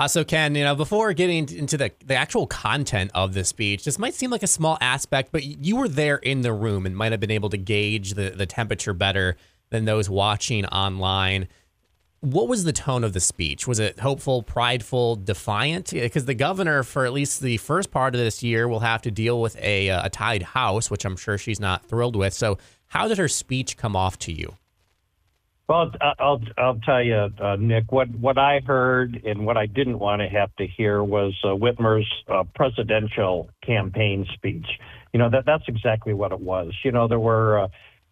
Uh, so, Ken, you know, before getting into the, the actual content of the speech, this might seem like a small aspect, but you were there in the room and might have been able to gauge the, the temperature better than those watching online. What was the tone of the speech? Was it hopeful, prideful, defiant? Because the governor, for at least the first part of this year, will have to deal with a, uh, a tied house, which I'm sure she's not thrilled with. So, how did her speech come off to you? Well, I'll I'll tell you, uh, Nick. What what I heard and what I didn't want to have to hear was uh, Whitmer's uh, presidential campaign speech. You know that that's exactly what it was. You know there were uh,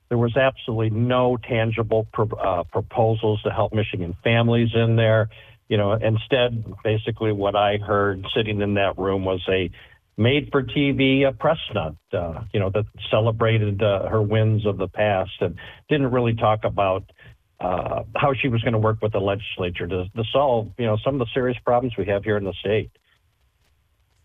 there was absolutely no tangible pro- uh, proposals to help Michigan families in there. You know, instead, basically, what I heard sitting in that room was a made for TV uh, press stunt, uh, you know, that celebrated her wins of the past and didn't really talk about uh, how she was going to work with the legislature to, to solve, you know, some of the serious problems we have here in the state.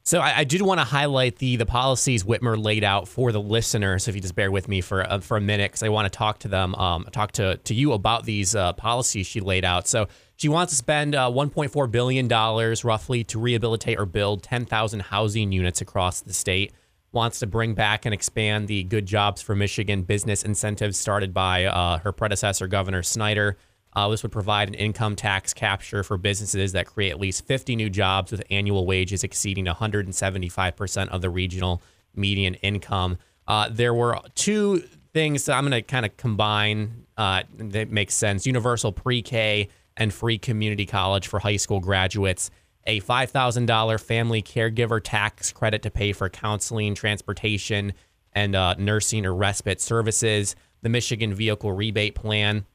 So I, I did want to highlight the the policies Whitmer laid out for the listener. So if you just bear with me for uh, for a minute, because I want to talk to them, um, talk to to you about these uh, policies she laid out. So she wants to spend uh, 1.4 billion dollars roughly to rehabilitate or build 10,000 housing units across the state. Wants to bring back and expand the Good Jobs for Michigan business incentives started by uh, her predecessor, Governor Snyder. Uh, this would provide an income tax capture for businesses that create at least 50 new jobs with annual wages exceeding 175% of the regional median income. Uh, there were two things that I'm going to kind of combine uh, that makes sense universal pre K and free community college for high school graduates, a $5,000 family caregiver tax credit to pay for counseling, transportation, and uh, nursing or respite services, the Michigan Vehicle Rebate Plan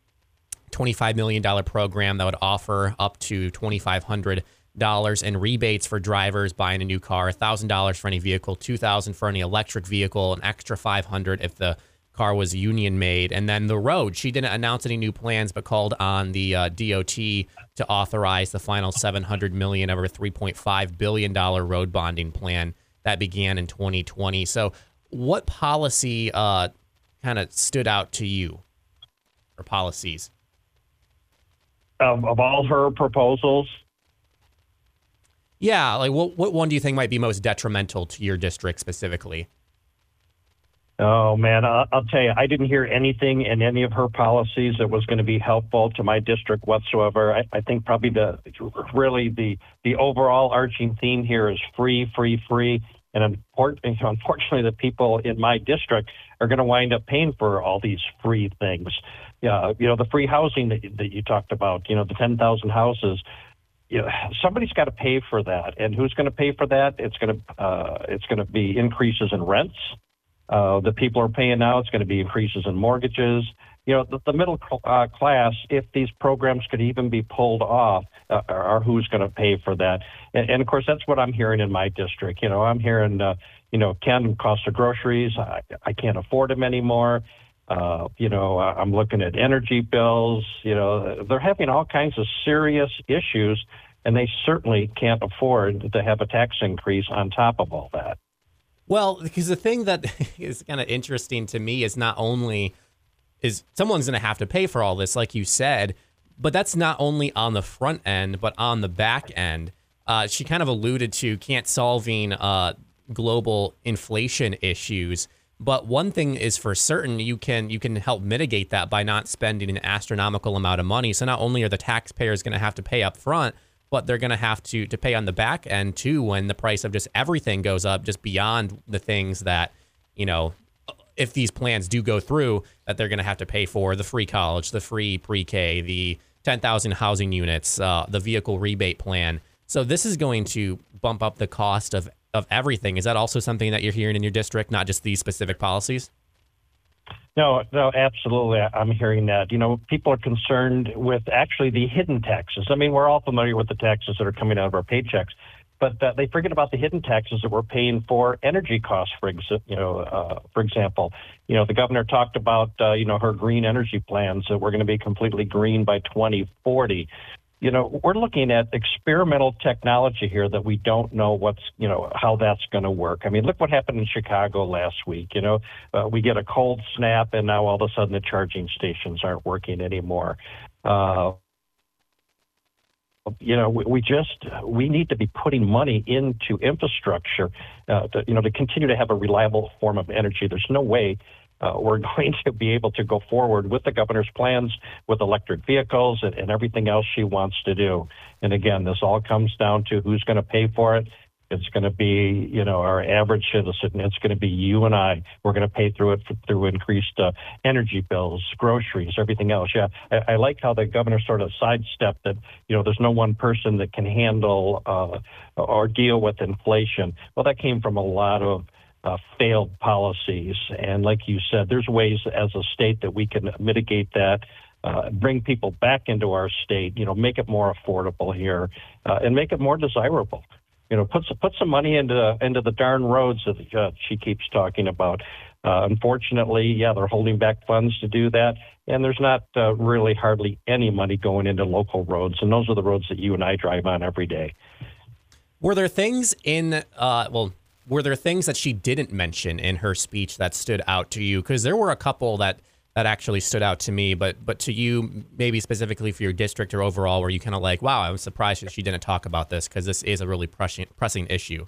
$25 million program that would offer up to $2,500 in rebates for drivers buying a new car, $1,000 for any vehicle, $2,000 for any electric vehicle, an extra 500 if the car was union made. And then the road, she didn't announce any new plans, but called on the uh, DOT to authorize the final 700 million over 3.5 billion dollar road bonding plan that began in 2020. So, what policy uh, kind of stood out to you, or policies? of, of all her proposals? Yeah, like what what one do you think might be most detrimental to your district specifically? Oh man, I'll, tell you, I didn't hear anything in any of her policies that was going to be helpful to my district whatsoever. I, I think probably the really the the overall arching theme here is free, free, free. And unfortunately, the people in my district are going to wind up paying for all these free things yeah, you know, the free housing that, that you talked about, you know, the 10,000 houses, you know, somebody's got to pay for that. And who's going to pay for that? It's going to, uh, it's going to be increases in rents uh, that people are paying now. It's going to be increases in mortgages. You know, the, the middle uh, class, if these programs could even be pulled off, uh, are who's going to pay for that? And, and, of course, that's what I'm hearing in my district. You know, I'm hearing, uh, you know, can cost of groceries, I, I can't afford them anymore. Uh, you know, I'm looking at energy bills. You know, they're having all kinds of serious issues, and they certainly can't afford to have a tax increase on top of all that. Well, because the thing that is kind of interesting to me is not only is someone's going to have to pay for all this, like you said, but that's not only on the front end, but on the back end. Uh, she kind of alluded to can't solving uh, global inflation issues but one thing is for certain, you can you can help mitigate that by not spending an astronomical amount of money. So not only are the taxpayers going to have to pay up front, but they're going to have to to pay on the back end too when the price of just everything goes up, just beyond the things that you know. If these plans do go through, that they're going to have to pay for the free college, the free pre-K, the 10,000 housing units, uh, the vehicle rebate plan. So this is going to bump up the cost of of everything. Is that also something that you're hearing in your district, not just these specific policies? No, no, absolutely. I'm hearing that. You know, people are concerned with actually the hidden taxes. I mean, we're all familiar with the taxes that are coming out of our paychecks, but uh, they forget about the hidden taxes that we're paying for energy costs. For you know, uh, for example, you know, the governor talked about uh, you know her green energy plans that we're going to be completely green by 2040 you know, we're looking at experimental technology here that we don't know what's, you know, how that's going to work. I mean, look what happened in Chicago last week. You know, uh, we get a cold snap, and now all of a sudden the charging stations aren't working anymore. Uh, you know, we, we just we need to be putting money into infrastructure, uh, to, you know, to continue to have a reliable form of energy. There's no way uh, we're going to be able to go forward with the governor's plans with electric vehicles and, and everything else she wants to do. And again, this all comes down to who's going to pay for it. It's going to be, you know, our average citizen. It's going to be you and I. We're going to pay through it for, through increased uh, energy bills, groceries, everything else. Yeah, I, I, like how the governor sort of sidestepped that. You know, there's no one person that can handle uh, or deal with inflation. Well, that came from a lot of uh, failed policies. And like you said, there's ways as a state that we can mitigate that. Uh, bring people back into our state, you know, make it more affordable here, uh, and make it more desirable. You know, put some, put some money into into the darn roads that uh, she keeps talking about. Uh, unfortunately, yeah, they're holding back funds to do that, and there's not uh, really hardly any money going into local roads, and those are the roads that you and I drive on every day. Were there things in, uh, well, were there things that she didn't mention in her speech that stood out to you? Because there were a couple that that actually stood out to me, but but to you, maybe specifically for your district or overall, where you kind of like, wow, I was surprised that she didn't talk about this because this is a really pressing pressing issue.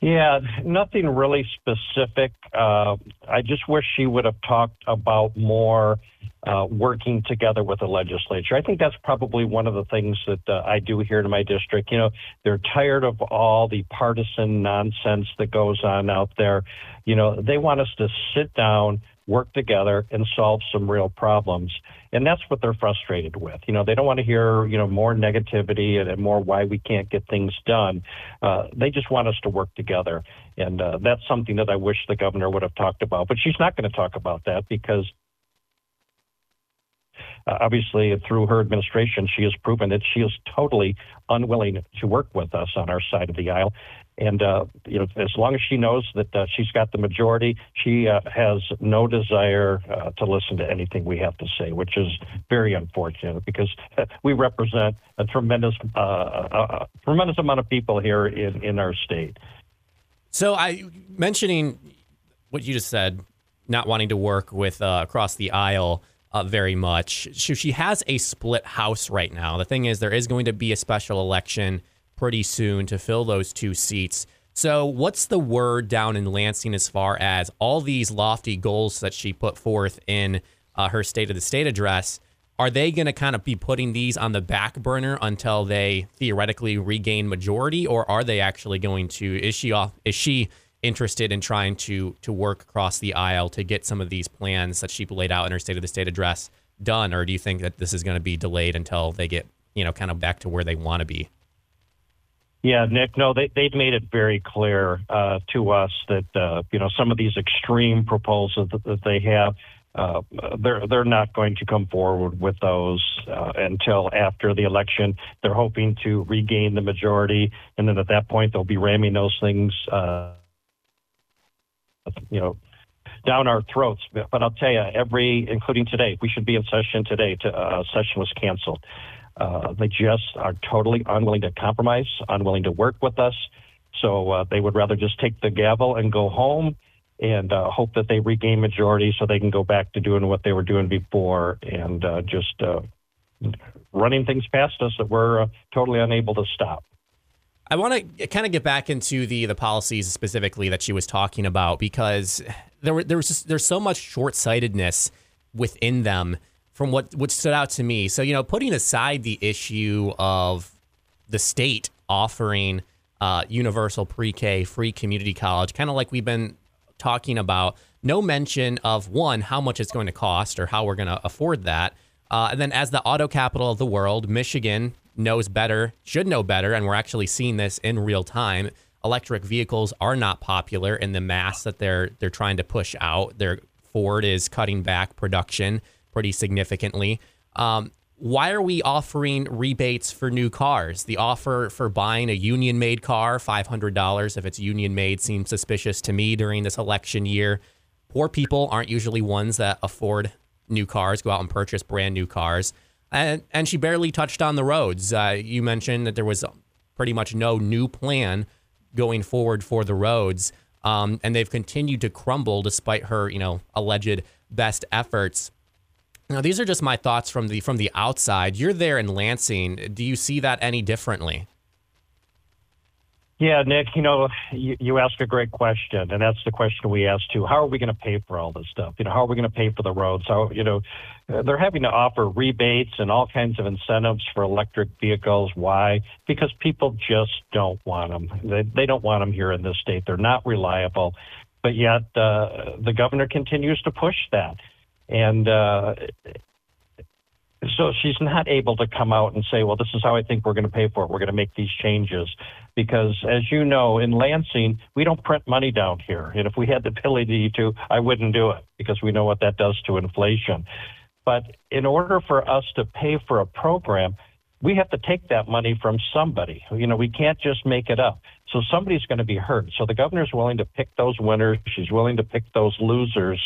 Yeah, nothing really specific. Uh, I just wish she would have talked about more uh, working together with the legislature. I think that's probably one of the things that uh, I do hear in my district. You know, they're tired of all the partisan nonsense that goes on out there. You know, they want us to sit down, work together and solve some real problems. And that's what they're frustrated with. You know, they don't want to hear, you know, more negativity and, and more why we can't get things done. Uh, they just want us to work together. And uh, that's something that I wish the governor would have talked about. But she's not going to talk about that because uh, obviously, through her administration, she has proven that she is totally unwilling to work with us on our side of the aisle. And uh, you know, as long as she knows that uh, she's got the majority, she uh, has no desire uh, to listen to anything we have to say, which is very unfortunate because we represent a tremendous, uh, a tremendous amount of people here in in our state. So, I mentioning what you just said, not wanting to work with uh, across the aisle. very much. She, she has a split house right now. The thing is, there is going to be a special election pretty soon to fill those two seats. So, what's the word down in Lansing as far as all these lofty goals that she put forth in uh, her State of the State address? Are they going to kind of be putting these on the back burner until they theoretically regain majority, or are they actually going to? Is she off? Is she interested in trying to to work across the aisle to get some of these plans that she laid out in her State of the State address done, or do you think that this is going to be delayed until they get you know kind of back to where they want to be? Yeah, Nick. No, they they've made it very clear uh, to us that uh, you know some of these extreme proposals that, that they have, uh, they're they're not going to come forward with those uh, until after the election. They're hoping to regain the majority, and then at that point they'll be ramming those things, uh, you know, down our throats. But I'll tell you, every including today, we should be in session today. To, uh, session was canceled. Uh, they just are totally unwilling to compromise, unwilling to work with us. So uh, they would rather just take the gavel and go home and uh, hope that they regain majority so they can go back to doing what they were doing before and uh, just uh, running things past us that we're uh, totally unable to stop. I want to kind of get back into the the policies specifically that she was talking about because there were, there was just, there's so much short sightedness within them from what what stood out to me. So you know, putting aside the issue of the state offering uh, universal pre-K free community college, kind of like we've been talking about. No mention of one how much it's going to cost or how we're going to afford that. Uh, and then, as the auto capital of the world, Michigan knows better, should know better, and we're actually seeing this in real time. Electric vehicles are not popular in the mass that they're they're trying to push out. Their Ford is cutting back production pretty significantly. Um, why are we offering rebates for new cars? The offer for buying a union made car, $500 if it's union made, seems suspicious to me during this election year. Poor people aren't usually ones that afford new cars, go out and purchase brand new cars. And, and she barely touched on the roads. Uh, you mentioned that there was pretty much no new plan going forward for the roads. Um, and they've continued to crumble despite her, you know, alleged best efforts Now, these are just my thoughts from the from the outside. You're there in Lansing. Do you see that any differently? Yeah, Nick, you know, you, you ask a great question, and that's the question we ask too. How are we going to pay for all this stuff? You know, how are we going to pay for the roads? How, you know, they're having to offer rebates and all kinds of incentives for electric vehicles. Why? Because people just don't want them. They, they don't want them here in this state. They're not reliable. But yet, uh, the governor continues to push that. And uh, so she's not able to come out and say, well, this is how I think we're going to pay for it. We're going to make these changes. Because as you know, in Lansing, we don't print money down here. And if we had the ability to, I wouldn't do it because we know what that does to inflation. But in order for us to pay for a program, we have to take that money from somebody. You know, we can't just make it up. So somebody's going to be hurt. So the governor's willing to pick those winners. She's willing to pick those losers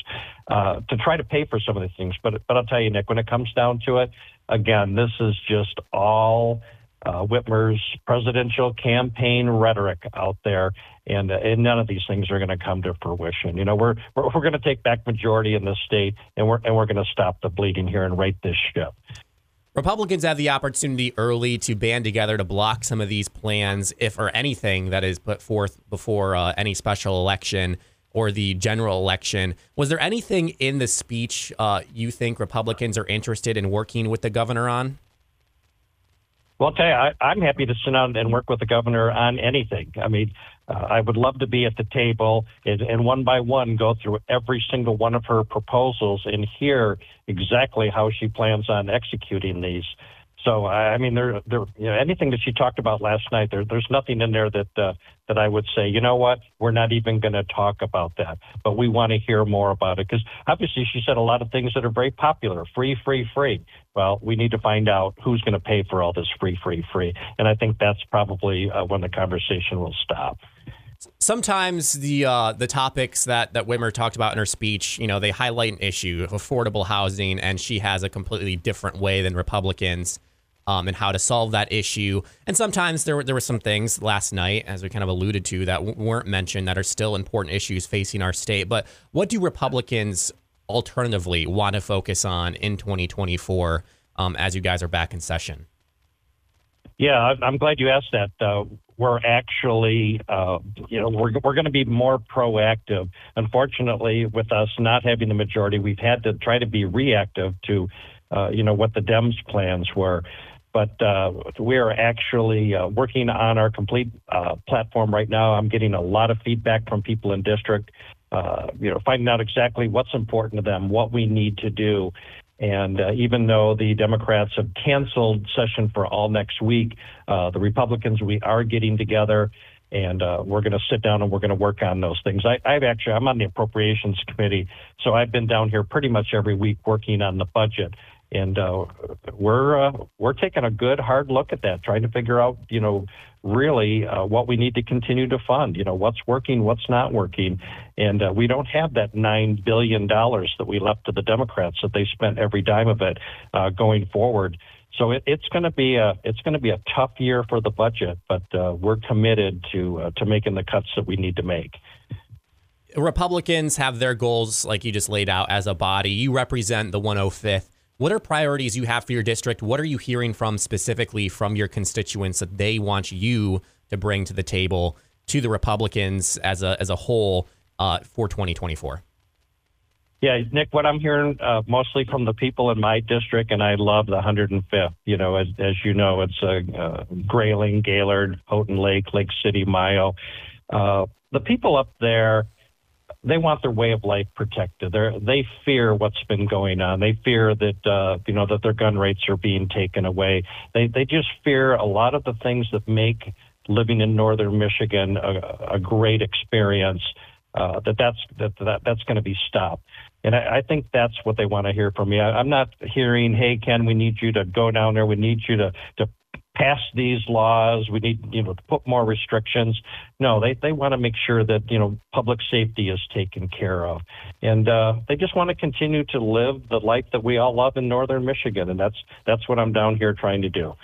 uh, to try to pay for some of these things. But but I'll tell you, Nick, when it comes down to it, again, this is just all uh, Whitmer's presidential campaign rhetoric out there, and, uh, and none of these things are going to come to fruition. You know, we're we're, we're going to take back majority in this state, and we're and we're going to stop the bleeding here and right this ship. Republicans have the opportunity early to band together to block some of these plans, if or anything that is put forth before uh, any special election or the general election. Was there anything in the speech uh, you think Republicans are interested in working with the governor on? Well, I'll tell you, I, am happy to sit down and work with the governor on anything. I mean, uh, I would love to be at the table and, and, one by one go through every single one of her proposals and hear exactly how she plans on executing these. So I mean, there, there, you know, anything that she talked about last night, there, there's nothing in there that uh, that I would say, you know what, we're not even going to talk about that, but we want to hear more about it because obviously she said a lot of things that are very popular, free, free, free. Well, we need to find out who's going to pay for all this free, free, free, and I think that's probably uh, when the conversation will stop sometimes the uh, the topics that that Whitmer talked about in her speech, you know, they highlight an issue, of affordable housing, and she has a completely different way than Republicans um, and how to solve that issue. And sometimes there were, there were some things last night, as we kind of alluded to, that w- weren't mentioned that are still important issues facing our state. But what do Republicans alternatively want to focus on in 2024 um, as you guys are back in session? Yeah, I'm glad you asked that. Uh, we're actually, uh, you know, we're, we're going to be more proactive. Unfortunately, with us not having the majority, we've had to try to be reactive to, uh, you know, what the Dems' plans were but uh, we are actually uh, working on our complete uh, platform right now. I'm getting a lot of feedback from people in district, uh, you know, finding out exactly what's important to them, what we need to do. And uh, even though the Democrats have canceled session for all next week, uh, the Republicans, we are getting together and we're going to sit down and we're going to work on those things. I, I've actually, I'm on the appropriations committee, so I've been down here pretty much every week working on the budget and uh, we're uh, we're taking a good hard look at that, trying to figure out, you know, really uh, what we need to continue to fund. You know, what's working, what's not working, and uh, we don't have that nine billion dollars that we left to the Democrats that they spent every dime of it uh, going forward. So it, it's going to be a it's going to be a tough year for the budget, but uh, we're committed to to making the cuts that we need to make. Republicans have their goals, like you just laid out, as a body. You represent the 105th. What are priorities you have for your district? What are you hearing from specifically from your constituents that they want you to bring to the table to the Republicans as a as a whole uh, for 2024? Yeah, Nick, what I'm hearing uh, mostly from the people in my district, and I love the 105th. You know, as, as you know, it's uh, uh, Grayling, Gaylord, Houghton Lake, Lake City, Mio. Uh, the people up there they want their way of life protected. They they fear what's been going on. They fear that uh, you know that their gun rates are being taken away. They they just fear a lot of the things that make living in northern Michigan a, a great experience. Uh, that that's that, that that's going to be stopped. And I, I think that's what they want to hear from me. I, I'm not hearing, "Hey, Ken, we need you to go down there. We need you to to pass these laws. We need, you know, to put more restrictions. No, they, they want to make sure that, you know, public safety is taken care of. And uh, they just want to continue to live the life that we all love in northern Michigan. And that's that's what I'm down here trying to do.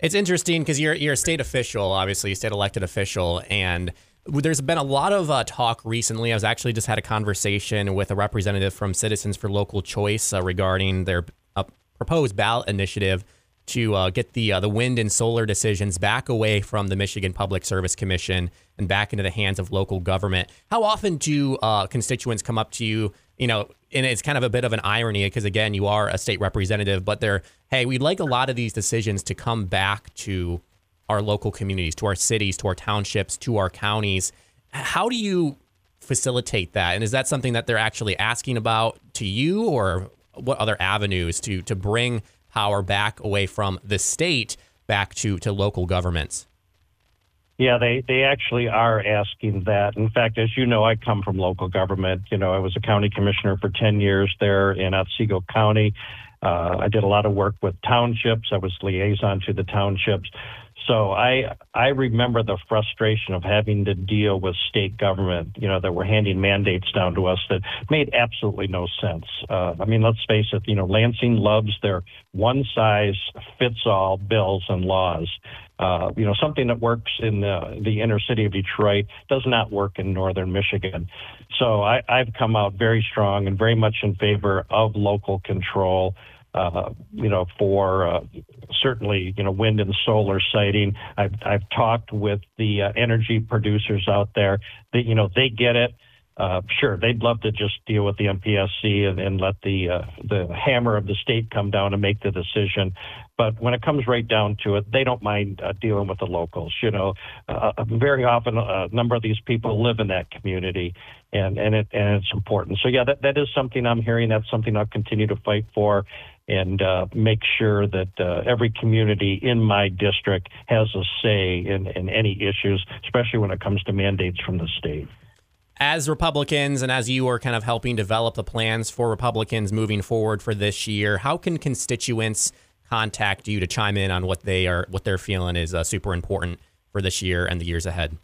It's interesting because you're you're a state official, obviously, a state elected official, and there's been a lot of uh, talk recently. I was actually just had a conversation with a representative from Citizens for Local Choice uh, regarding their uh, proposed ballot initiative to uh, get the uh, the wind and solar decisions back away from the Michigan Public Service Commission and back into the hands of local government. How often do uh, constituents come up to you? You know, and it's kind of a bit of an irony because again, you are a state representative, but they're hey, we'd like a lot of these decisions to come back to our local communities, to our cities, to our townships, to our counties. How do you facilitate that? And is that something that they're actually asking about to you, or what other avenues to to bring power back away from the state back to, to local governments? Yeah, they, they actually are asking that. In fact, as you know, I come from local government. You know, I was a county commissioner for 10 years there in Otsego County. Uh, I did a lot of work with townships. I was liaison to the townships. So I I remember the frustration of having to deal with state government, you know, that were handing mandates down to us that made absolutely no sense. Uh, I mean, let's face it, you know, Lansing loves their one size fits all bills and laws. Uh, you know, something that works in the, the inner city of Detroit does not work in northern Michigan. So I, I've come out very strong and very much in favor of local control uh, you know, for uh, certainly, you know, wind and solar siting. I've, I've talked with the uh, energy producers out there that, you know, they get it. Uh, sure, they'd love to just deal with the MPSC and, and let the uh, the hammer of the state come down and make the decision. But when it comes right down to it, they don't mind uh, dealing with the locals. You know, uh, uh very often a number of these people live in that community, and and it and it's important. So yeah, that that is something I'm hearing. That's something I'll continue to fight for and uh, make sure that uh, every community in my district has a say in, in any issues, especially when it comes to mandates from the state. As Republicans and as you are kind of helping develop the plans for Republicans moving forward for this year, how can constituents contact you to chime in on what they are what they're feeling is uh, super important for this year and the years ahead?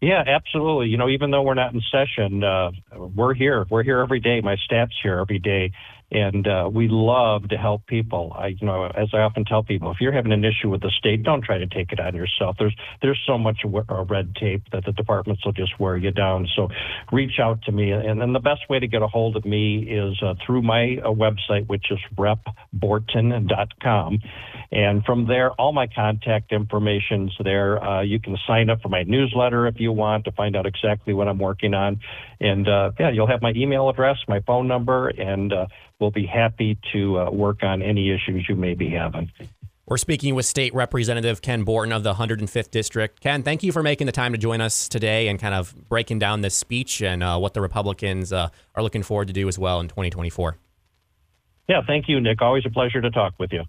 Yeah, absolutely. You know, even though we're not in session, uh, we're here. We're here every day. My staff's here every day, and uh, we love to help people. I, you know, as I often tell people, if you're having an issue with the state, don't try to take it on yourself. There's there's so much uh, red tape that the departments will just wear you down. So, reach out to me, and then the best way to get a hold of me is uh, through my uh, website, which is repborton.com, and from there, all my contact information's there. Uh, you can sign up for my newsletter if you want to find out exactly what I'm working on, and uh, yeah, you'll have my email address, my phone number, and we'll be happy to uh, work on any issues you may be having. We're speaking with State Representative Ken Borton of the 105th District. Ken, thank you for making the time to join us today and kind of breaking down this speech and uh, what the Republicans uh, are looking forward to do as well in 2024. Yeah, thank you, Nick. Always a pleasure to talk with you.